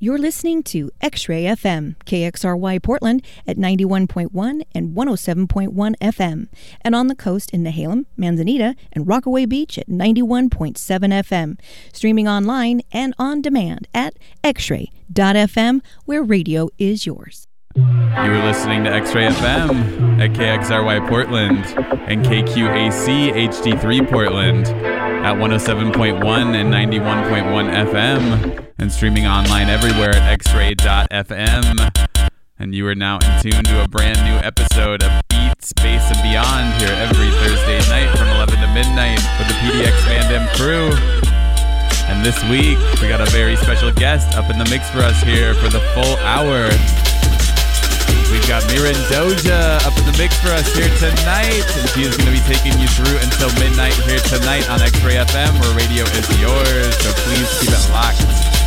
You're listening to X Ray FM, KXRY Portland at 91.1 and 107.1 FM, and on the coast in Nehalem, Manzanita, and Rockaway Beach at 91.7 FM. Streaming online and on demand at xray.fm, where radio is yours. You were listening to X Ray FM at KXRY Portland and KQAC HD3 Portland at 107.1 and 91.1 FM and streaming online everywhere at xray.fm. And you are now in tune to a brand new episode of Beats, Bass, and Beyond here every Thursday night from 11 to midnight with the PDX Fandom crew. And this week, we got a very special guest up in the mix for us here for the full hour. We've got Mirin Doja up in the mix for us here tonight, and she is going to be taking you through until midnight here tonight on X-Ray FM, where radio is yours. So please keep it locked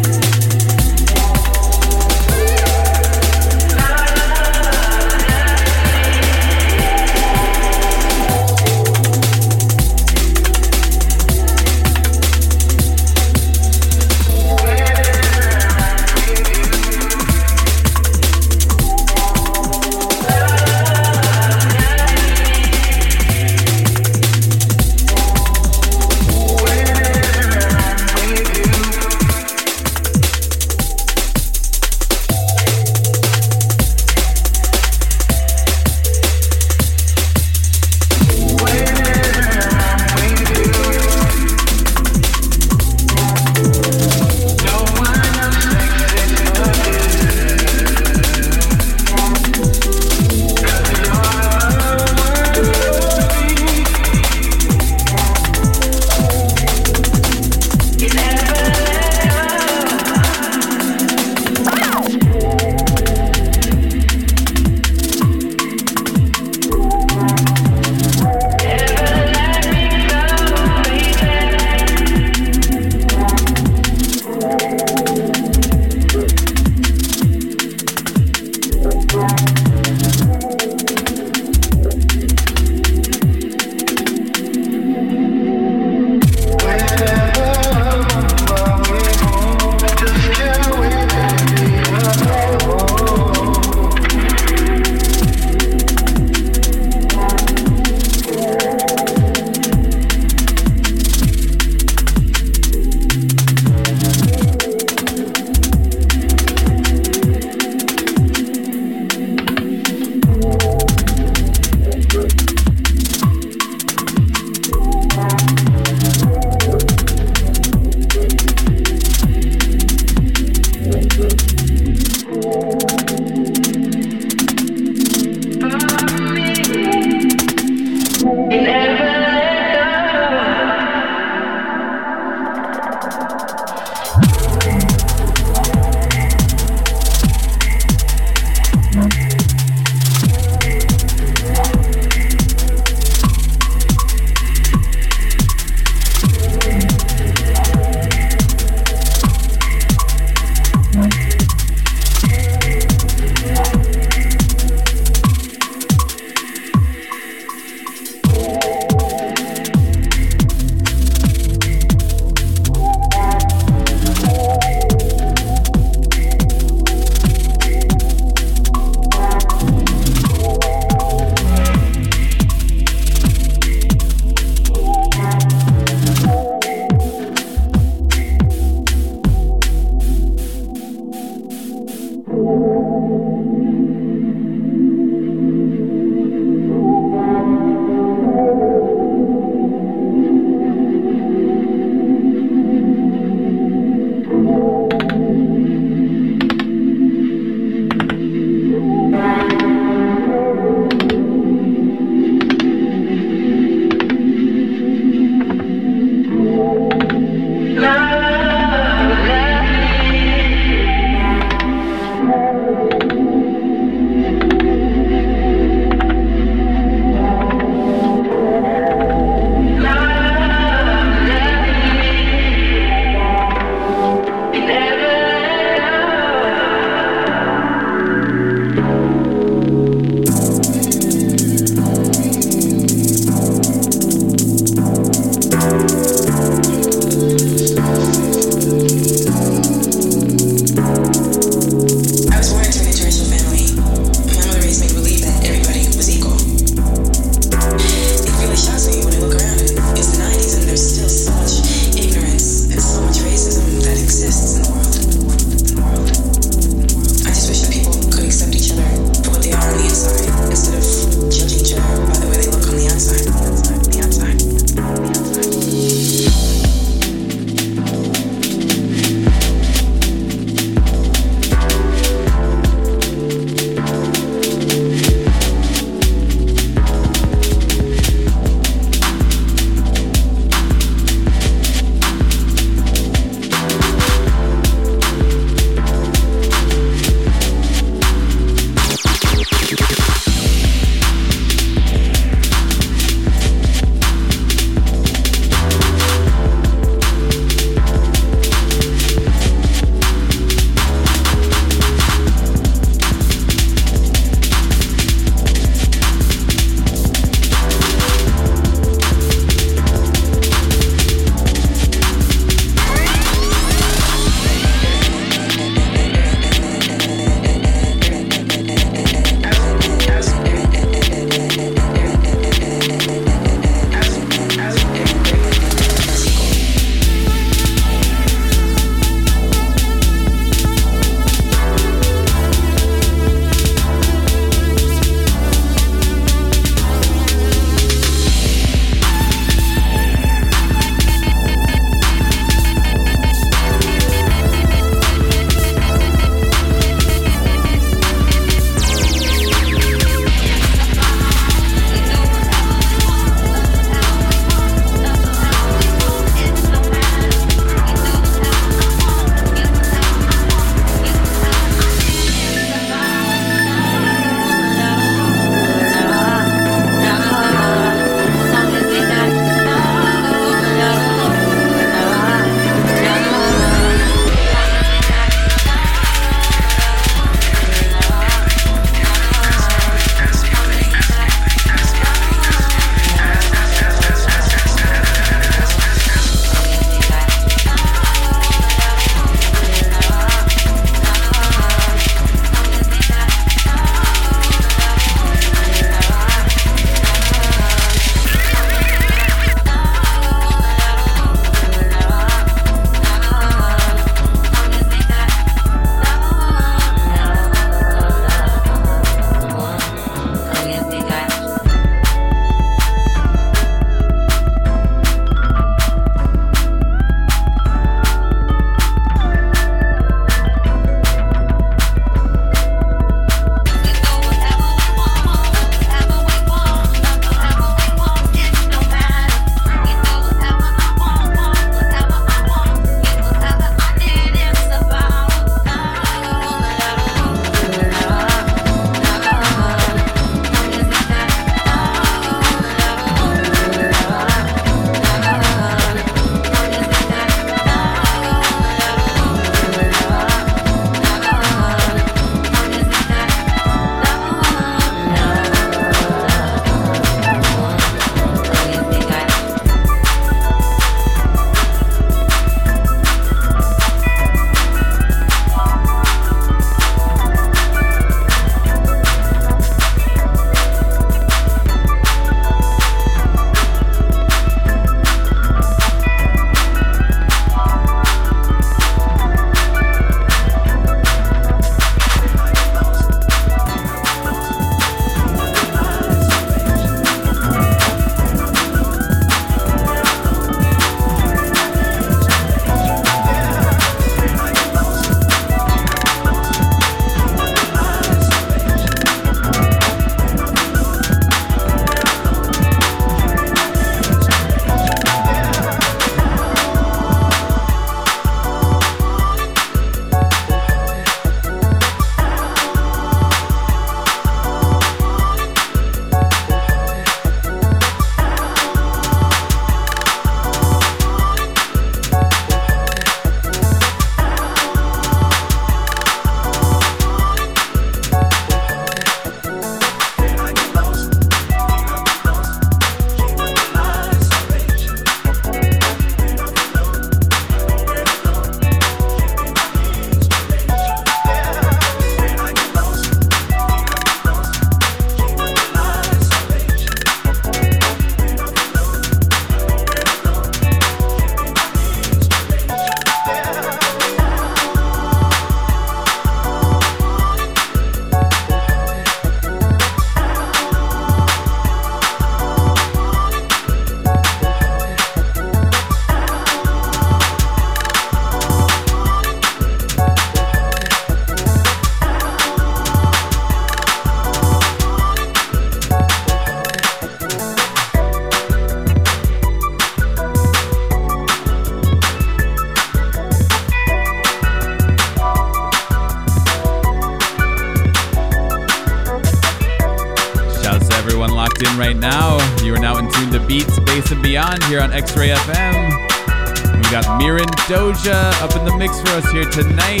in right now. You are now in tune to Beats, Bass, and Beyond here on X Ray FM. We got Mirin Doja up in the mix for us here tonight.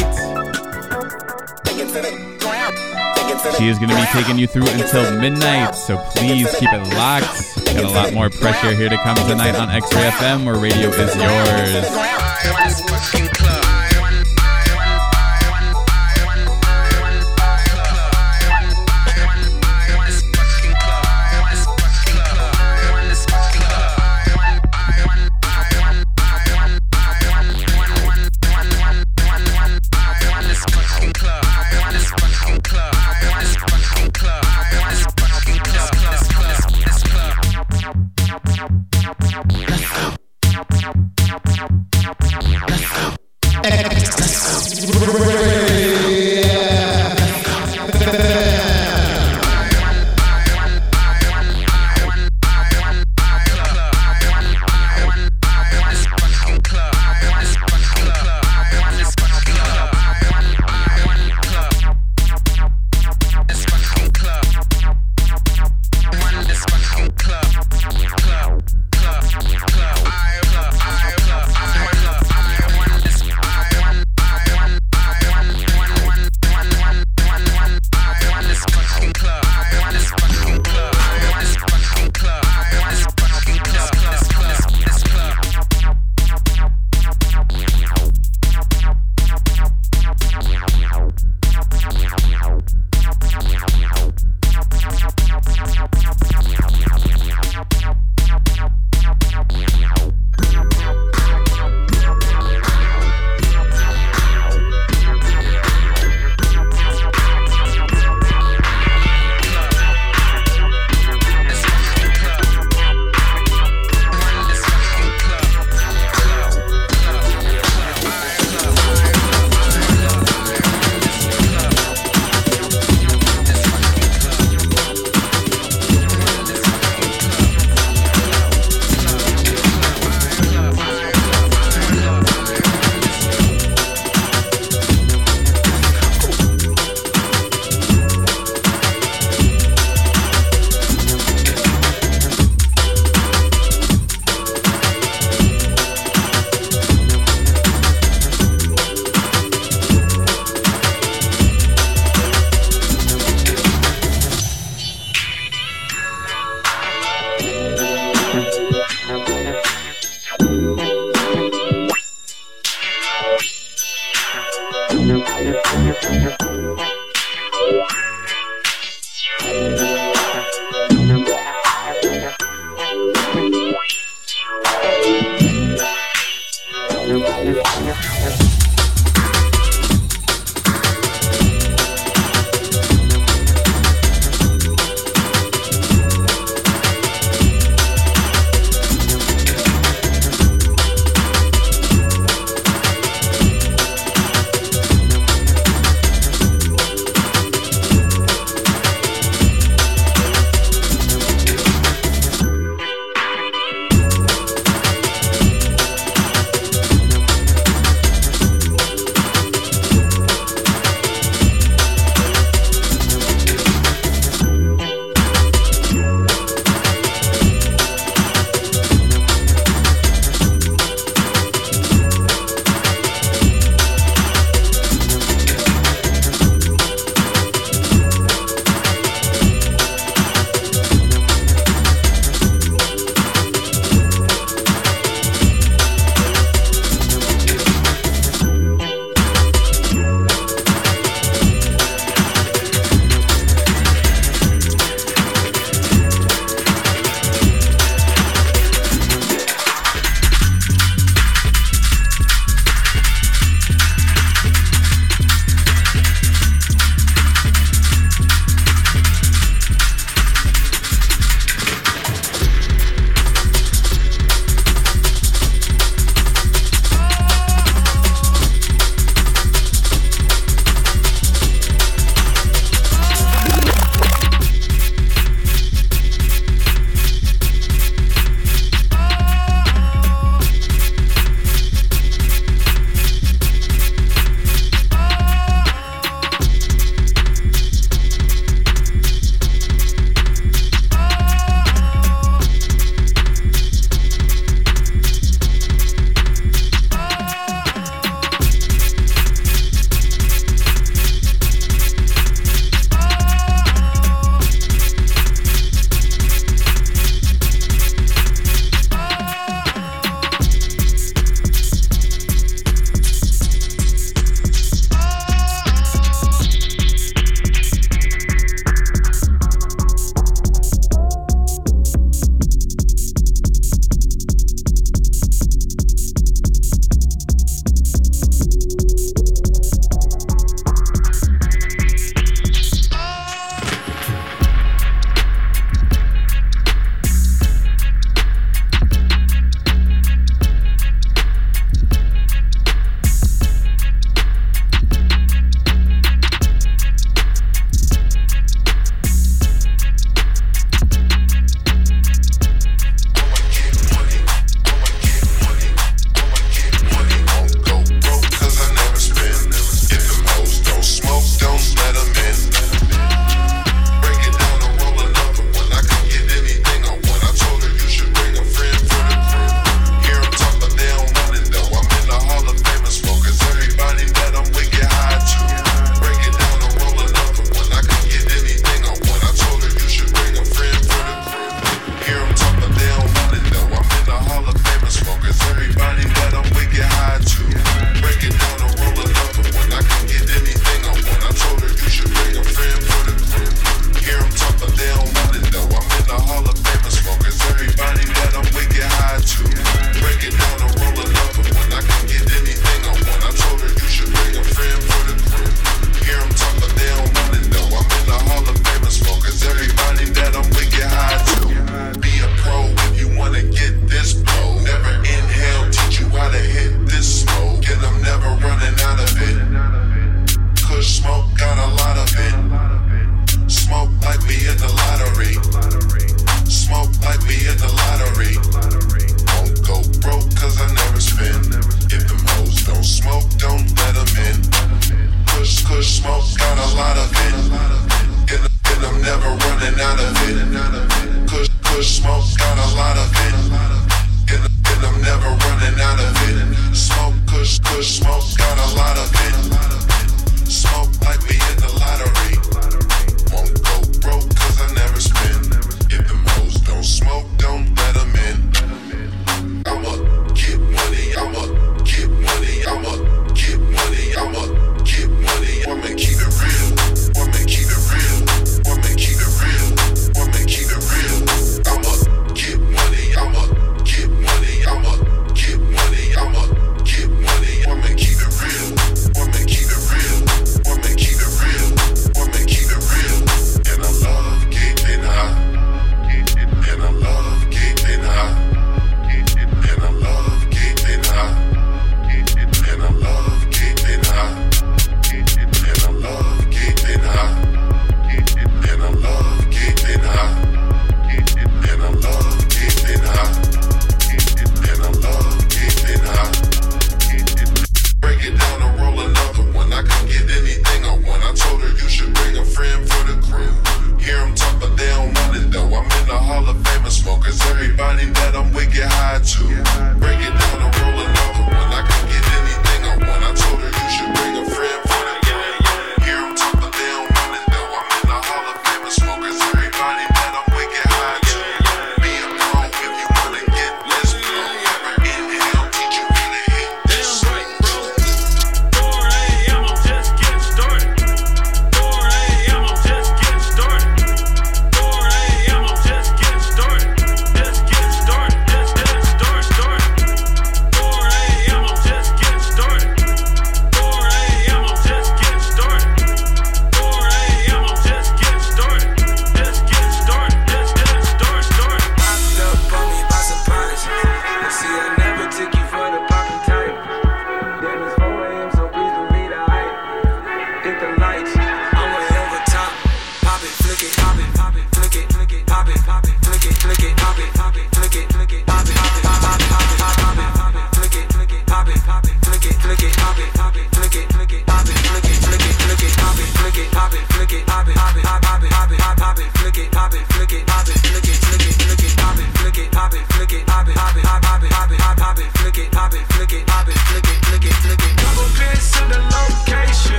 She is going to be taking you through until midnight, so please keep it locked. Got a lot more pressure here to come tonight on X Ray FM, where radio is yours.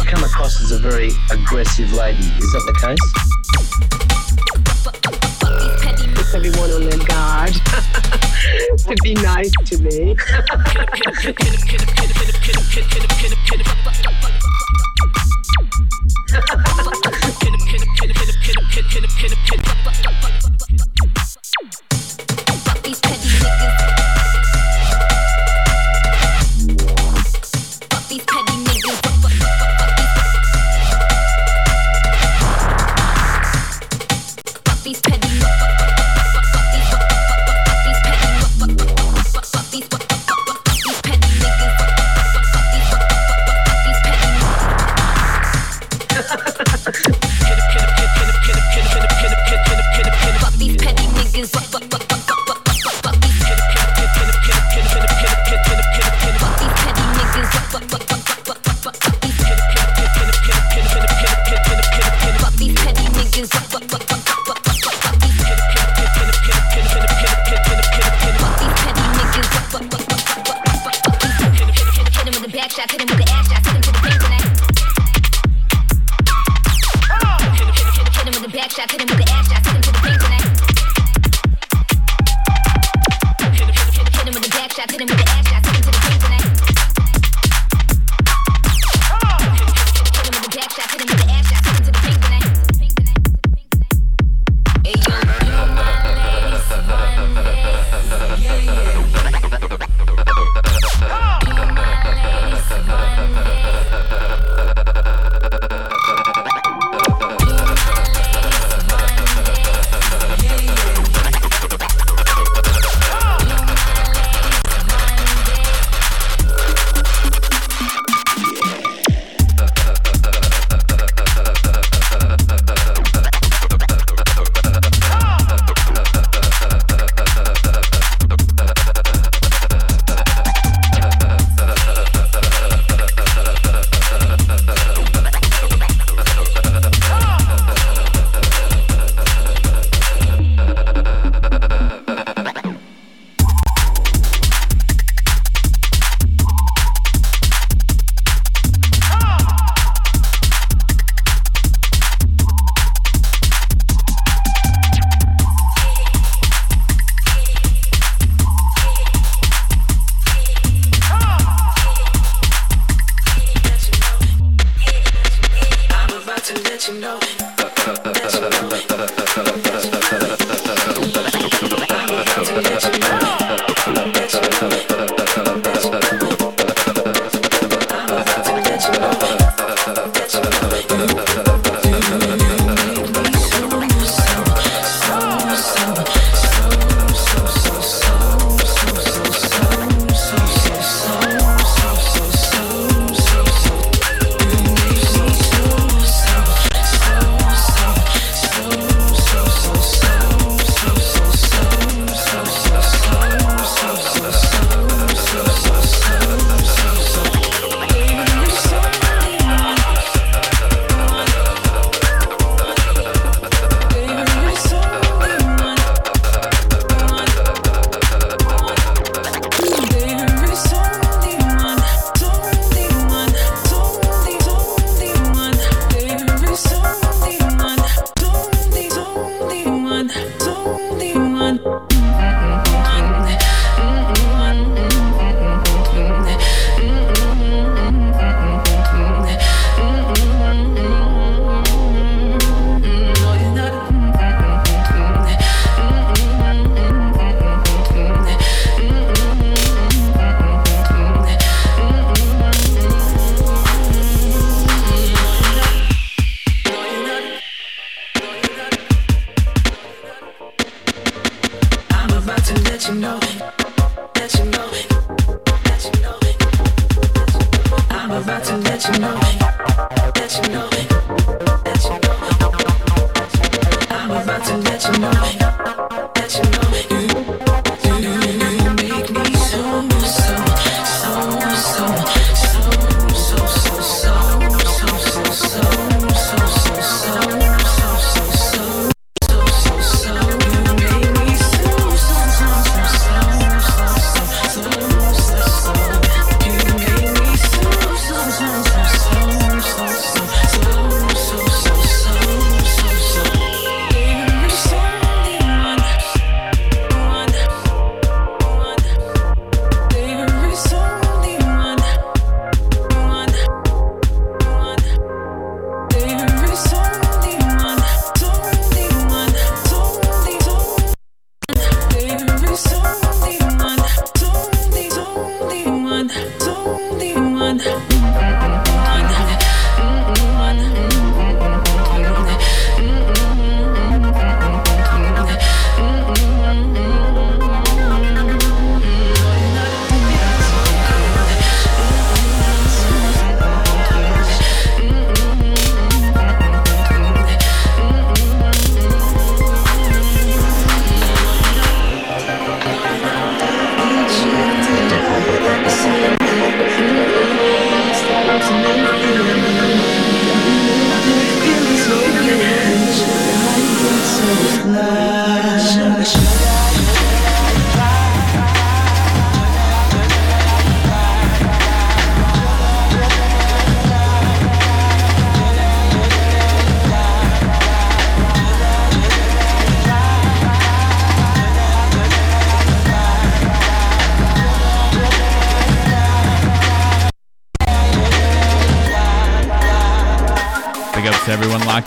I come across as a very aggressive lady. Is that the case? Puts everyone on their guard to be nice to me. survive.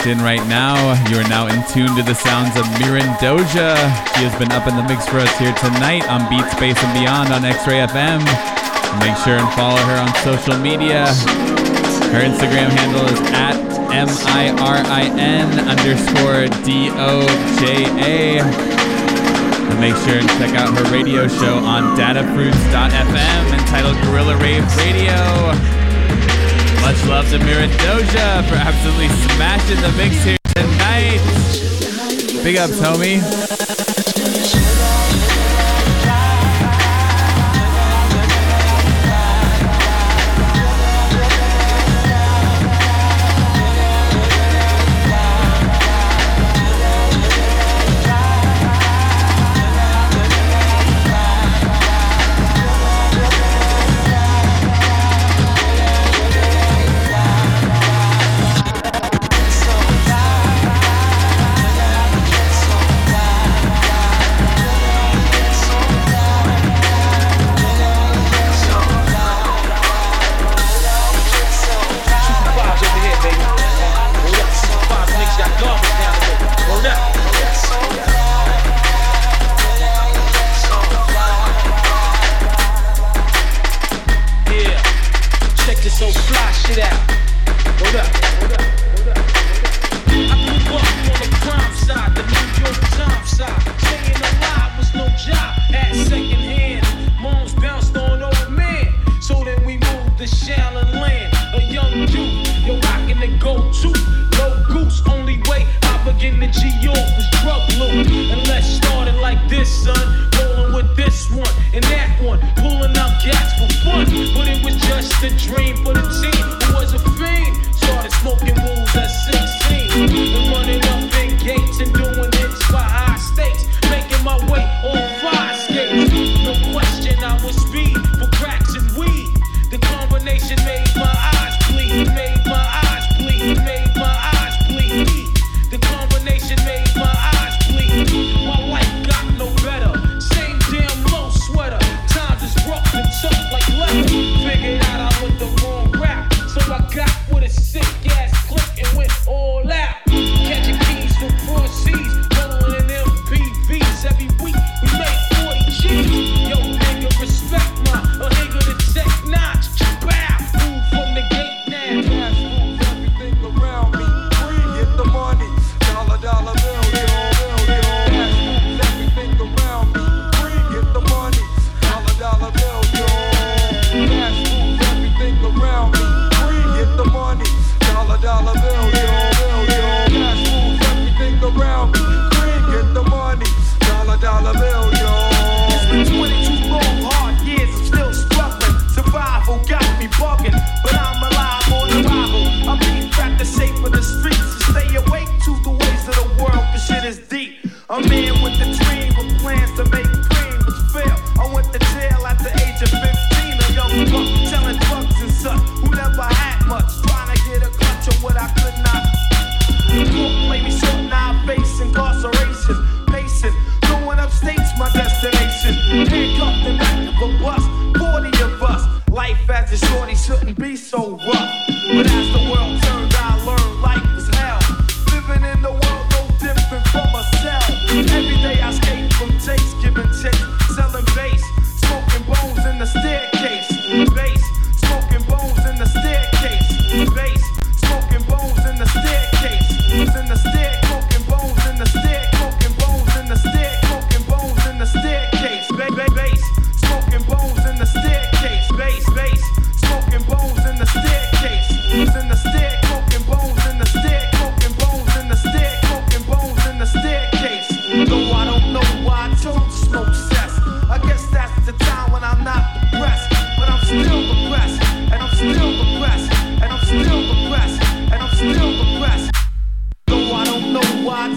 Locked in right now, you are now in tune to the sounds of Mirin Doja. She has been up in the mix for us here tonight on Beats Bass and Beyond on X-Ray FM. Make sure and follow her on social media. Her Instagram handle is at M-I-R-I-N underscore D-O-J-A. And make sure and check out her radio show on datafruits.fm entitled Gorilla Rave Radio. Much love to Mirin Doja for absolutely smashing the mix here tonight. Big ups, homie.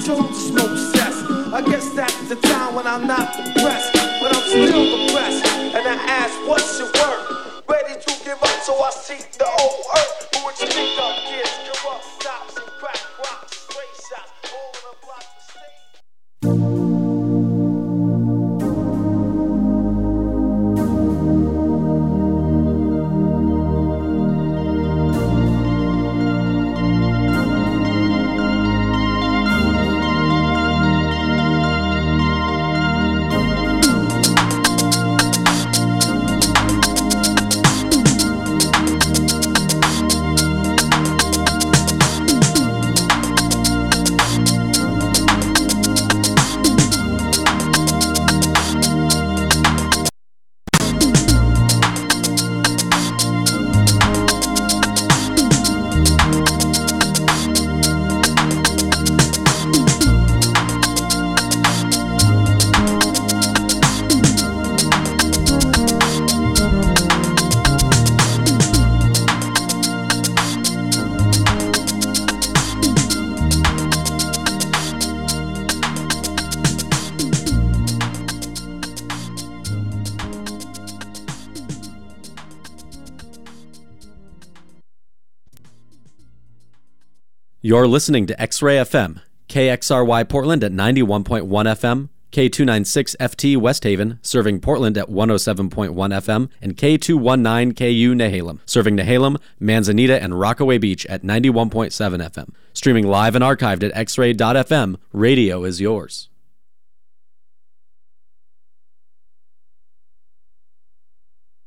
I guess that's the time when I'm not depressed, but I'm still depressed. And I ask, what's your work? Ready to give up, so I seek You're listening to X Ray FM, KXRY Portland at 91.1 FM, K296 FT West Haven, serving Portland at 107.1 FM, and K219 KU Nehalem, serving Nehalem, Manzanita, and Rockaway Beach at 91.7 FM. Streaming live and archived at xray.fm, radio is yours.